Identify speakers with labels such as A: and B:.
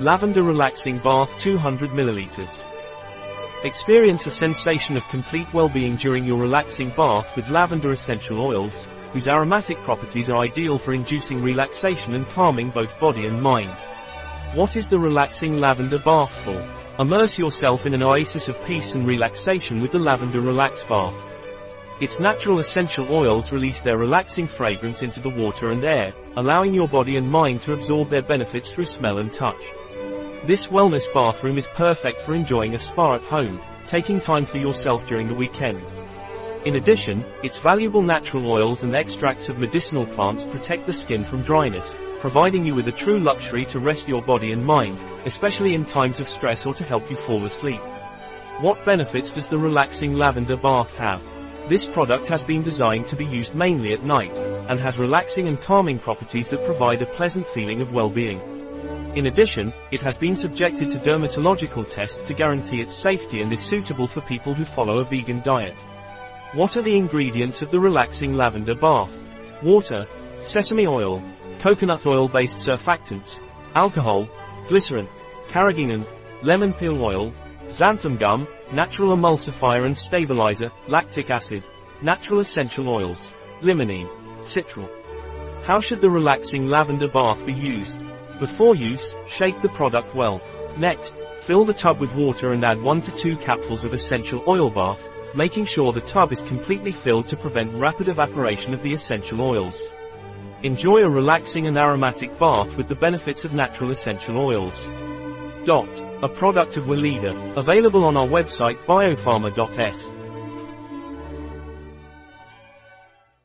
A: Lavender Relaxing Bath 200 ml. Experience a sensation of complete well-being during your relaxing bath with lavender essential oils, whose aromatic properties are ideal for inducing relaxation and calming both body and mind. What is the relaxing lavender bath for? Immerse yourself in an oasis of peace and relaxation with the Lavender Relax Bath. Its natural essential oils release their relaxing fragrance into the water and air, allowing your body and mind to absorb their benefits through smell and touch. This wellness bathroom is perfect for enjoying a spa at home, taking time for yourself during the weekend. In addition, its valuable natural oils and extracts of medicinal plants protect the skin from dryness, providing you with a true luxury to rest your body and mind, especially in times of stress or to help you fall asleep. What benefits does the relaxing lavender bath have? This product has been designed to be used mainly at night, and has relaxing and calming properties that provide a pleasant feeling of well-being. In addition, it has been subjected to dermatological tests to guarantee its safety and is suitable for people who follow a vegan diet. What are the ingredients of the relaxing lavender bath? Water, sesame oil, coconut oil-based surfactants, alcohol, glycerin, carrageenan, lemon peel oil, xanthan gum, natural emulsifier and stabilizer, lactic acid, natural essential oils, limonene, citral. How should the relaxing lavender bath be used? Before use, shake the product well. Next, fill the tub with water and add 1 to 2 capsules of essential oil bath, making sure the tub is completely filled to prevent rapid evaporation of the essential oils. Enjoy a relaxing and aromatic bath with the benefits of natural essential oils. Dot. A product of Weleda, available on our website biopharma.s.